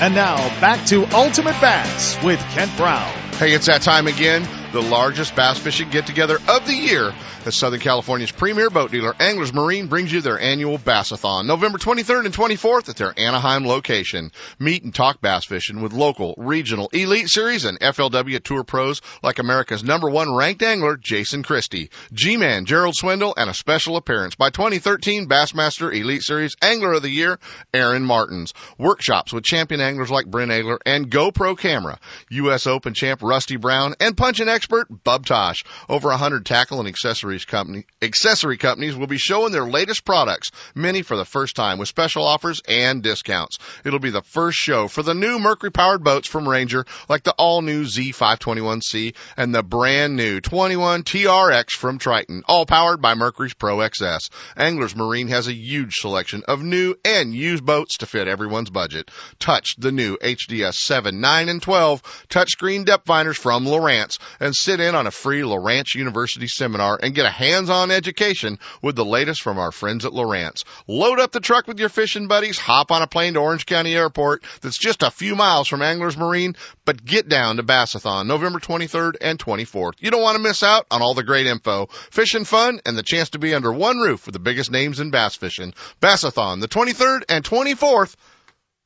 And now back to Ultimate Bass with Kent Brown. Hey, it's that time again. The largest bass fishing get together of the year as Southern California's premier boat dealer, Anglers Marine, brings you their annual Bassathon, November 23rd and 24th at their Anaheim location. Meet and talk bass fishing with local, regional, elite series and FLW tour pros like America's number one ranked angler, Jason Christie, G-Man, Gerald Swindle, and a special appearance by 2013 Bassmaster Elite Series Angler of the Year, Aaron Martens. Workshops with champion anglers like Brent Ehrler and GoPro Camera, U.S. Open champ Rusty Brown, and punching expert Bub Tosh. Over 100 tackle and accessories company, accessory companies will be showing their latest products, many for the first time with special offers and discounts. It'll be the first show for the new Mercury powered boats from Ranger, like the all new Z521C and the brand new 21 TRX from Triton, all powered by Mercury's Pro XS. Anglers Marine has a huge selection of new and used boats to fit everyone's budget. Touch the new HDS 7, 9, and 12 touchscreen depth finders from Lowrance and sit in on a free Lowrance University seminar and get a hands-on education with the latest from our friends at Lowrance. Load up the truck with your fishing buddies, hop on a plane to Orange County Airport that's just a few miles from Anglers Marine, but get down to Bassathon November 23rd and 24th. You don't want to miss out on all the great info, fishing fun, and the chance to be under one roof with the biggest names in bass fishing. Bassathon, the 23rd and 24th.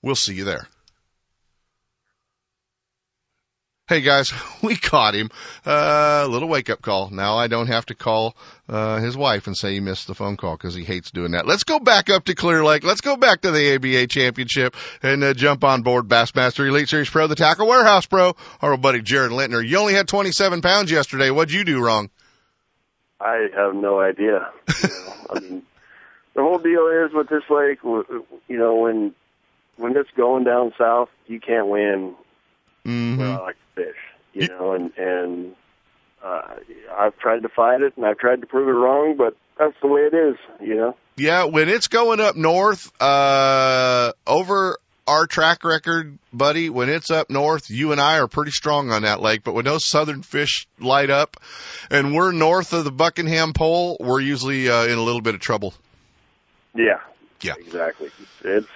We'll see you there. Hey guys, *laughs* we caught him. Uh, a little wake up call. Now I don't have to call uh, his wife and say he missed the phone call because he hates doing that. Let's go back up to Clear Lake. Let's go back to the ABA Championship and uh, jump on board Bassmaster Elite Series Pro, the Tackle Warehouse Pro. Our buddy Jared Lintner. You only had 27 pounds yesterday. What'd you do wrong? I have no idea. *laughs* I mean, the whole deal is with this lake. You know, when when it's going down south, you can't win Mm-hmm. where I like to fish. You know, and and uh, I've tried to fight it, and I've tried to prove it wrong, but that's the way it is. You know. Yeah, when it's going up north, uh, over our track record, buddy, when it's up north, you and I are pretty strong on that lake, but when those southern fish light up and we're north of the Buckingham Pole, we're usually, uh, in a little bit of trouble. Yeah. Yeah. Exactly. It's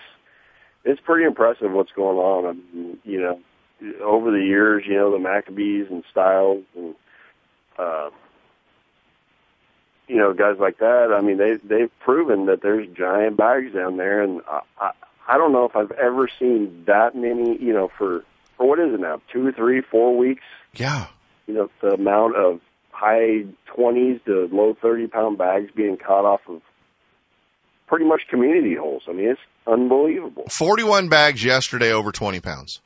it's pretty impressive what's going on. I mean, you know, over the years, you know, the Maccabees and Styles and uh you know, guys like that, I mean, they they've proven that there's giant bags down there and I I, I don't know if I've ever seen that many, you know, for for what is it now? Two, three, four weeks? Yeah. You know, the amount of high twenties to low thirty pound bags being caught off of pretty much community holes. I mean, it's unbelievable. 41 bags yesterday over 20 pounds.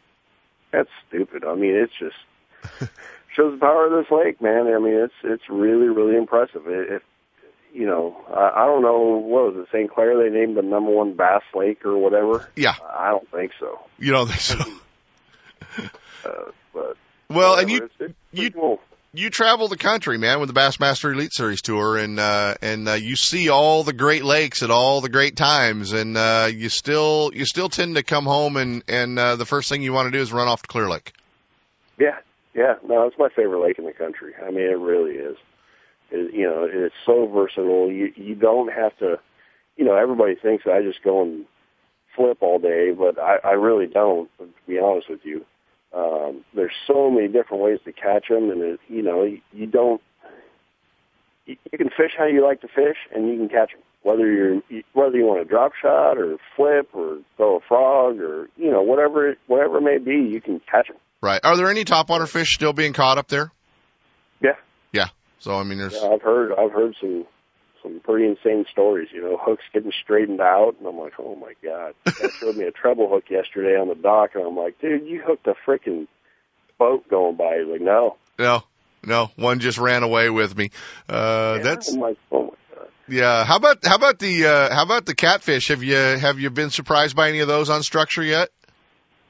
That's stupid. I mean, it's just *laughs* shows the power of this lake, man. I mean, it's it's really really impressive. It, If you know, I, I don't know what was it, St. Clair? They named the number one bass lake or whatever. Yeah. I don't think so. You don't think so? Uh, *laughs* but Well, and you it's, it's you cool. You travel the country, man, with the Bassmaster Elite Series tour, and uh, and uh, you see all the great lakes at all the great times, and uh, you still you still tend to come home and and uh, the first thing you want to do is run off to Clear Lake. Yeah, yeah. No, it's my favorite lake in the country. I mean, it really is. It, you know, it's so versatile. You you don't have to. You know, everybody thinks I just go and flip all day, but I, I really don't. To be honest with you, um, there's so many different ways to catch them, and it, you know, you, you don't. You, you can fish how you like to fish, and you can catch them. Whether you're whether you want to drop shot or flip or throw a frog or you know whatever whatever it may be, you can catch them. Right? Are there any topwater fish still being caught up there? Yeah. Yeah. So I mean, there's Yeah, I've heard I've heard some some pretty insane stories. You know, *laughs* hooks getting straightened out, and I'm like, oh my god. *laughs* Guy showed me a treble hook yesterday on the dock, and I'm like, dude, you hooked a freaking boat going by. He's like, no. no, no. One just ran away with me. Uh, that's I'm like, oh my god. yeah. How about how about the uh, how about the catfish? Have you have you been surprised by any of those on structure yet?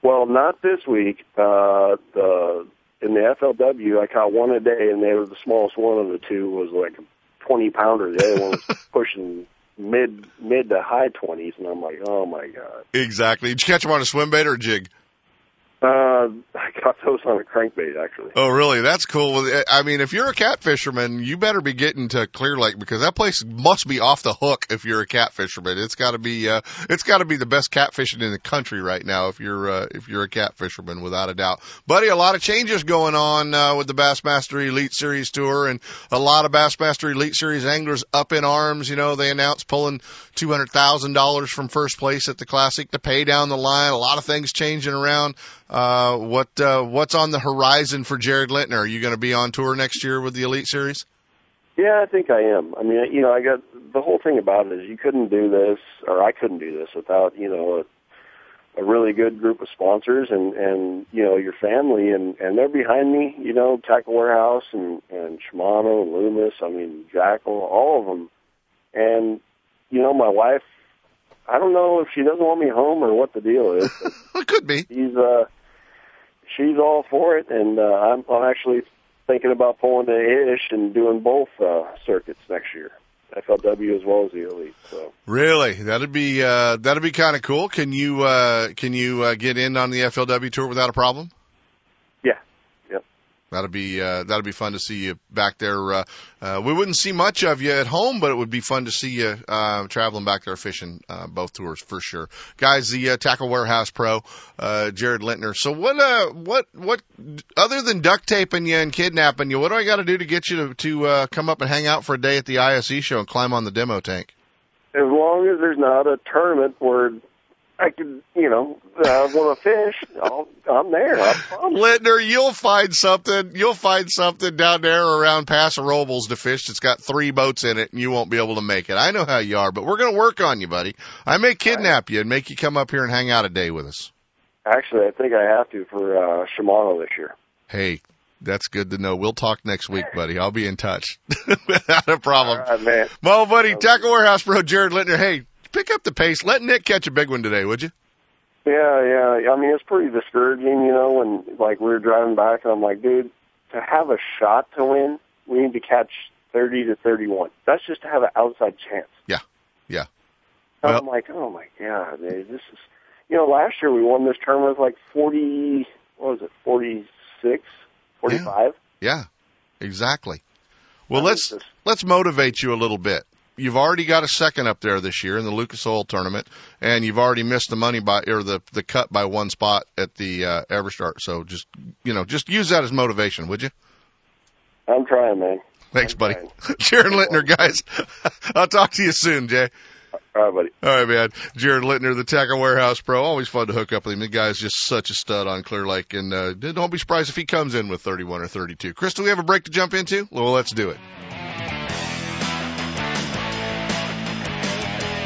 Well, not this week. Uh, the in the FLW, I caught one a day, and they were the smallest one of the two was like 20 pounder. The other one was *laughs* pushing mid mid to high 20s, and I'm like, oh my god. Exactly. Did you catch him on a swim bait or a jig? Uh, *laughs* I caught those on a crankbait actually. Oh, really? That's cool. I mean, if you're a cat fisherman, you better be getting to Clear Lake because that place must be off the hook. If you're a cat fisherman, it's got to be uh, it's got to be the best cat fishing in the country right now. If you're uh, if you're a cat fisherman, without a doubt, buddy. A lot of changes going on uh, with the Bassmaster Elite Series tour, and a lot of Bassmaster Elite Series anglers up in arms. You know, they announced pulling two hundred thousand dollars from first place at the Classic to pay down the line. A lot of things changing around. Uh, what uh, what's on the horizon for Jared Lintner? Are you going to be on tour next year with the Elite Series? Yeah, I think I am. I mean, you know, I got the whole thing about it is you couldn't do this, or I couldn't do this without you know a, a really good group of sponsors and and you know your family and and they're behind me. You know, Tackle Warehouse and and Shimano and Loomis. I mean, Jackall, all of them. And you know, my wife. I don't know if she doesn't want me home or what the deal is. *laughs* it could be. She's uh, she's all for it, and uh, I'm I'm actually thinking about pulling the ish and doing both uh, circuits next year, FLW as well as the elite. So Really? That'd be uh, that'd be kind of cool. Can you uh, can you uh, get in on the FLW tour without a problem? yeah. That'll be uh, that'll be fun to see you back there. Uh, uh, we wouldn't see much of you at home, but it would be fun to see you uh, traveling back there fishing uh, both tours for sure. Guys, the uh, Tackle Warehouse Pro, uh, Jared Lintner. So what uh what what other than duct taping you and kidnapping you, what do I got to do to get you to to uh, come up and hang out for a day at the ISE show and climb on the demo tank? As long as there's not a tournament where I could, you know, I want to fish. I'll, I'm there. I promise. Lintner, you'll find something. You'll find something down there around Paso Robles to fish that's got three boats in it, and you won't be able to make it. I know how you are, but we're going to work on you, buddy. I may kidnap you and make you come up here and hang out a day with us. Actually, I think I have to for uh, Shimano this year. Hey, that's good to know. We'll talk next week, buddy. I'll be in touch. *laughs* Without a problem. All right, man. Well, buddy, Tackle Warehouse Bro, Jared Lintner. Hey, pick up the pace. Let Nick catch a big one today, would you? Yeah, yeah. I mean, it's pretty discouraging, you know, when like we were driving back, and I'm like, dude, to have a shot to win, we need to catch 30 to 31. That's just to have an outside chance. Yeah, yeah. Well- I'm like, oh my god, dude, this is, you know, last year we won this tournament with like 40, what was it, 46, 45? Yeah, exactly. Well, let's let's motivate you a little bit. You've already got a second up there this year in the Lucas Oil tournament, and you've already missed the money by or the the cut by one spot at the uh, Everstart. So just you know, just use that as motivation, would you? I'm trying, man. Thanks, buddy. *laughs* Jared Lintner, guys. *laughs* I'll talk to you soon, Jay. All right, buddy. All right, man. Jared Lintner, the Tackle Warehouse Pro. Always fun to hook up with him. The guy's just such a stud on Clear Lake, and uh, don't be surprised if he comes in with 31 or 32. Chris, do we have a break to jump into? Well, let's do it.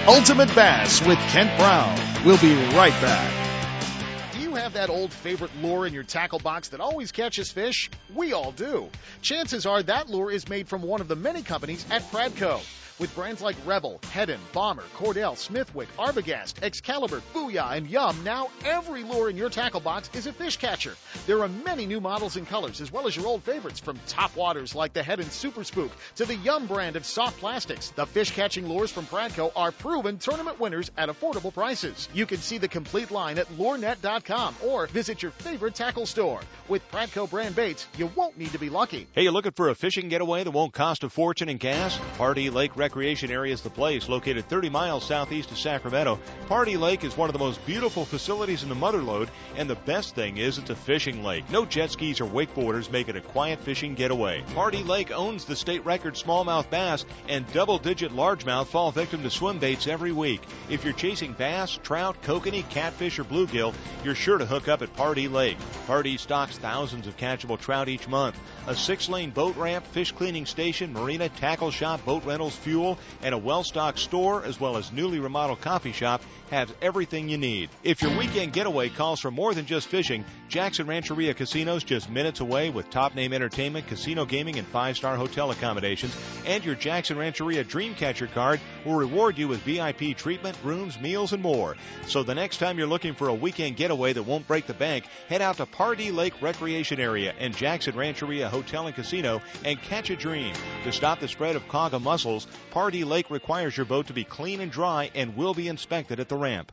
Ultimate Bass with Kent Brown. We'll be right back. Do you have that old favorite lure in your tackle box that always catches fish? We all do. Chances are that lure is made from one of the many companies at Pradco. With brands like Rebel, Heddon, Bomber, Cordell, Smithwick, Arbogast, Excalibur, Booyah, and Yum, now every lure in your tackle box is a fish catcher. There are many new models and colors, as well as your old favorites, from top waters like the Heddon Super Spook to the Yum brand of soft plastics. The fish catching lures from Pradco are proven tournament winners at affordable prices. You can see the complete line at lurenet.com or visit your favorite tackle store. With Pradco brand baits, you won't need to be lucky. Hey, you looking for a fishing getaway that won't cost a fortune in gas? Pardee Lake Recreation Area is the place, located 30 miles southeast of Sacramento. Pardee Lake is one of the most beautiful facilities in the Motherlode, and the best thing is it's a fishing lake. No jet skis or wakeboarders make it a quiet fishing getaway. Pardee Lake owns the state record smallmouth bass, and double-digit largemouth fall victim to swim baits every week. If you're chasing bass, trout, kokanee, catfish, or bluegill, you're sure to hook up at Pardee Lake. Pardee stocks thousands of catchable trout each month. A six-lane boat ramp, fish cleaning station, marina, tackle shop, boat rentals, fuel, and a well-stocked store, as well as newly remodeled coffee shop, have everything you need. If your weekend getaway calls for more than just fishing, Jackson Rancheria Casinos just minutes away with top name entertainment, casino gaming, and five-star hotel accommodations. And your Jackson Rancheria Dreamcatcher card will reward you with VIP treatment, rooms, meals, and more. So the next time you're looking for a weekend getaway that won't break the bank, head out to Pardee Lake Recreation Area and Jackson Rancheria Hotel and Casino and catch a dream. To stop the spread of quagga mussels, Pardee Lake requires your boat to be clean and dry and will be inspected at the ramp.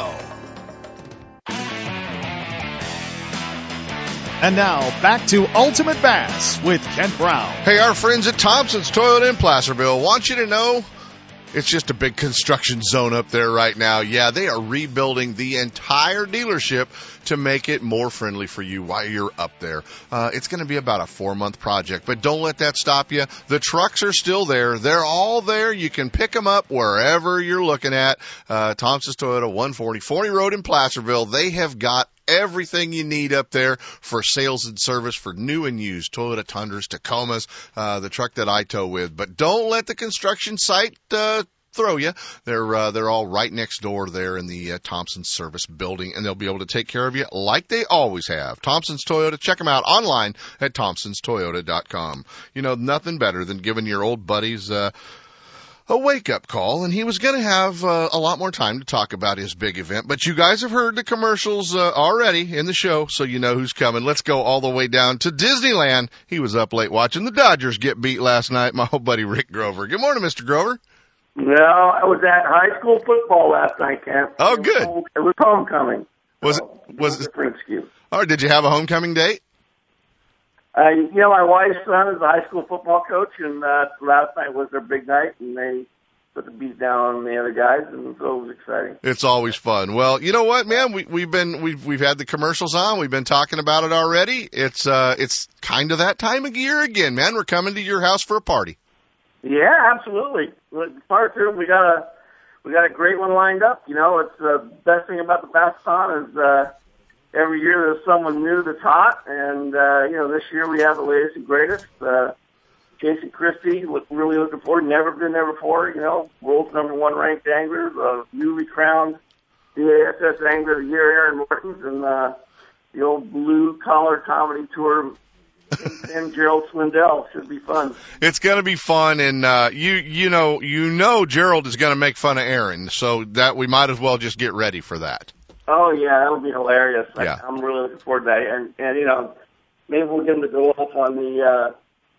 And now back to Ultimate Bass with Kent Brown. Hey, our friends at Thompson's Toyota in Placerville want you to know it's just a big construction zone up there right now. Yeah, they are rebuilding the entire dealership to make it more friendly for you while you're up there. Uh, it's going to be about a four month project, but don't let that stop you. The trucks are still there. They're all there. You can pick them up wherever you're looking at. Uh, Thompson's Toyota 140 40 Road in Placerville. They have got everything you need up there for sales and service for new and used Toyota Tundras, Tacomas, uh, the truck that I tow with. But don't let the construction site, uh, throw you. They're uh, they're all right next door there in the uh, Thompson Service Building, and they'll be able to take care of you like they always have. Thompson's Toyota. Check them out online at thompsonstoyota.com. You know nothing better than giving your old buddies. Uh, a wake up call, and he was going to have uh, a lot more time to talk about his big event. But you guys have heard the commercials uh, already in the show, so you know who's coming. Let's go all the way down to Disneyland. He was up late watching the Dodgers get beat last night. *laughs* My old buddy Rick Grover. Good morning, Mr. Grover. No, I was at high school football last night, Camp. Oh, good. It was homecoming. Was it? Was it? Different excuse. All right. Did you have a homecoming date? Uh, you know, my wife's son is a high school football coach, and uh, last night was their big night, and they put the beat down on the other guys, and so it was exciting. It's always fun. Well, you know what, man? We we've been we've we've had the commercials on. We've been talking about it already. It's uh it's kind of that time of year again, man. We're coming to your house for a party. Yeah, absolutely. Look, Part two, we got a we got a great one lined up. You know, it's the best thing about the Bassathon is uh, every year there's someone new that's hot, and uh, you know this year we have the latest and greatest. Uh, Jason Christie, look, really looking forward. Never been there before. You know, world's number one ranked angler, the newly crowned BASS Angler of the Year, Aaron Martens, and uh, the old blue collar comedy tour. *laughs* and Gerald Swindle should be fun. It's going to be fun, and uh, you you know you know Gerald is going to make fun of Aaron, so that we might as well just get ready for that. Oh yeah, that would be hilarious. Yeah. I, I'm really looking forward to that, and and you know maybe we'll get him to go off on the. uh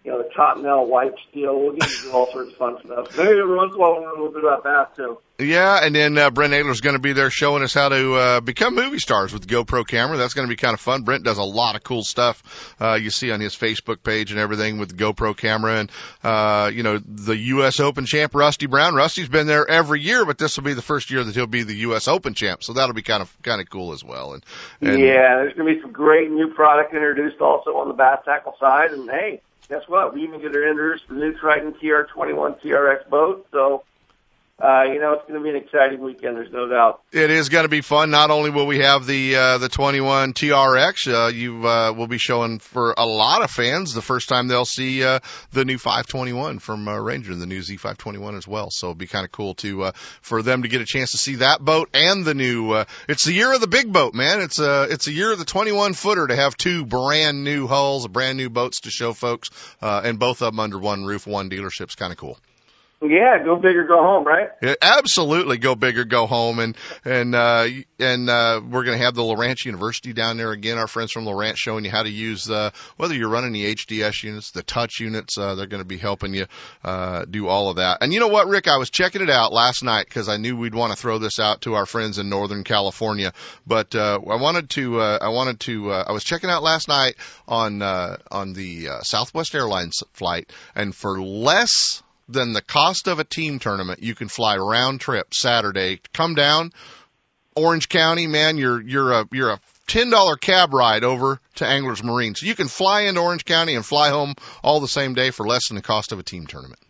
you know, the Cottonelle white steel. We'll get into all sorts of fun stuff. Maybe every once in a while we'll a little bit about that too. Yeah, and then uh, Brent Ehrler's going to be there showing us how to uh, become movie stars with the GoPro camera. That's going to be kind of fun. Brent does a lot of cool stuff. Uh, you see on his Facebook page and everything with the GoPro camera, and uh, you know the U.S. Open champ Rusty Brown. Rusty's been there every year, but this will be the first year that he'll be the U.S. Open champ, so that'll be kind of kind of cool as well. And, and yeah, there's going to be some great new product introduced also on the bass tackle side, and hey, guess what? We even get to introduce the new Triton TR21 TRX boat. So, uh, you know, it's going to be an exciting weekend. There's no doubt. It is going to be fun. Not only will we have the uh, the 21 TRX, uh, you uh, will be showing for a lot of fans the first time they'll see uh, the new 521 from uh, Ranger, the new Z521 as well. So it'll be kind of cool to uh, for them to get a chance to see that boat and the new. Uh, it's the year of the big boat, man. It's a it's a year of the 21 footer to have two brand new hulls, brand new boats to show folks, uh, and both of them under one roof, one dealership. It's kind of cool. Yeah, go big or go home, right? Yeah, absolutely, go big or go home, and and uh, and uh, we're going to have the Lowrance University down there again. Our friends from Lowrance showing you how to use uh, whether you're running the HDS units, the touch units. Uh, they're going to be helping you uh, do all of that. And you know what, Rick? I was checking it out last night because I knew we'd want to throw this out to our friends in Northern California. But uh, I wanted to uh, I wanted to uh, I was checking out last night on uh, on the uh, Southwest Airlines flight, and for less than the cost of a team tournament, you can fly round trip Saturday, come down Orange County, man, you're you're a you're a ten dollar cab ride over to Anglers Marine. So you can fly into Orange County and fly home all the same day for less than the cost of a team tournament.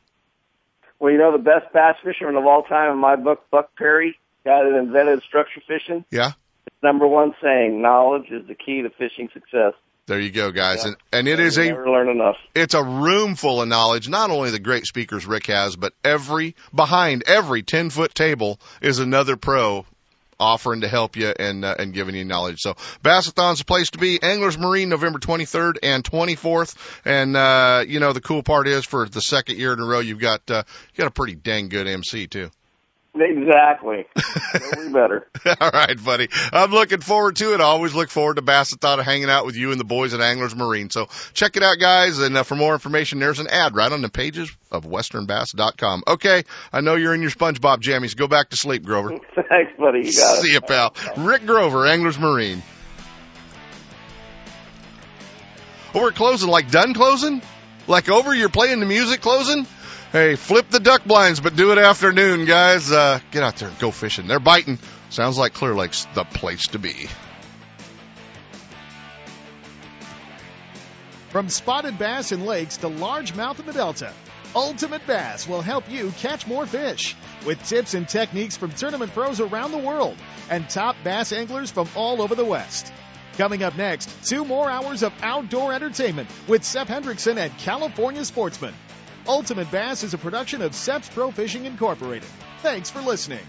Well, you know, the best bass fisherman of all time in my book, Buck Perry, guy that invented structure fishing. Yeah. Number one saying, knowledge is the key to fishing success. There you go, guys. Yeah. And and it is a learn enough. it's a room full of knowledge. Not only the great speakers Rick has, but every behind every ten foot table is another pro offering to help you and uh, and giving you knowledge. So Bassathon's the place to be. Anglers Marine November 23rd and 24th. And uh, you know the cool part is for the second year in a row you've got uh, you got a pretty dang good MC too. *laughs* Exactly. *laughs* better. All right, buddy. I'm looking forward to it. I always look forward to Bassathon and hanging out with you and the boys at Anglers Marine. So check it out, guys. And uh, for more information, there's an ad right on the pages of westernbass.com. Okay, I know you're in your SpongeBob jammies. Go back to sleep, Grover. *laughs* Thanks, buddy. You got it. See you, pal. Rick Grover, Anglers Marine. Oh, we're closing. Like done closing? Like over? You're playing the music closing? Hey, flip the duck blinds, but do it afternoon, guys. Uh, get out there and go fishing. They're biting. Sounds like Clear Lake's the place to be. From spotted bass in lakes to largemouth in the Delta, Ultimate Bass will help you catch more fish with tips and techniques from tournament pros around the world and top bass anglers from all over the West. Coming up next, two more hours of outdoor entertainment with Seth Hendrickson and California Sportsman. Ultimate Bass is a production of Seps Pro Fishing Incorporated. Thanks for listening.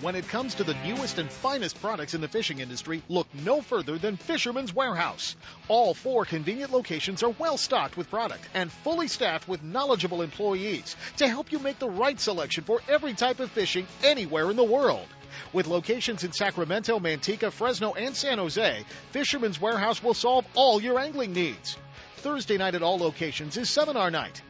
When it comes to the newest and finest products in the fishing industry, look no further than Fisherman's Warehouse. All four convenient locations are well stocked with product and fully staffed with knowledgeable employees to help you make the right selection for every type of fishing anywhere in the world. With locations in Sacramento, Manteca, Fresno, and San Jose, Fisherman's Warehouse will solve all your angling needs. Thursday night at all locations is seminar night.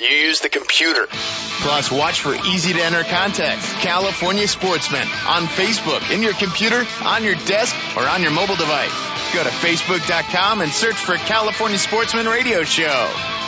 You use the computer. Plus, watch for easy to enter contests. California Sportsman on Facebook, in your computer, on your desk, or on your mobile device. Go to Facebook.com and search for California Sportsman Radio Show.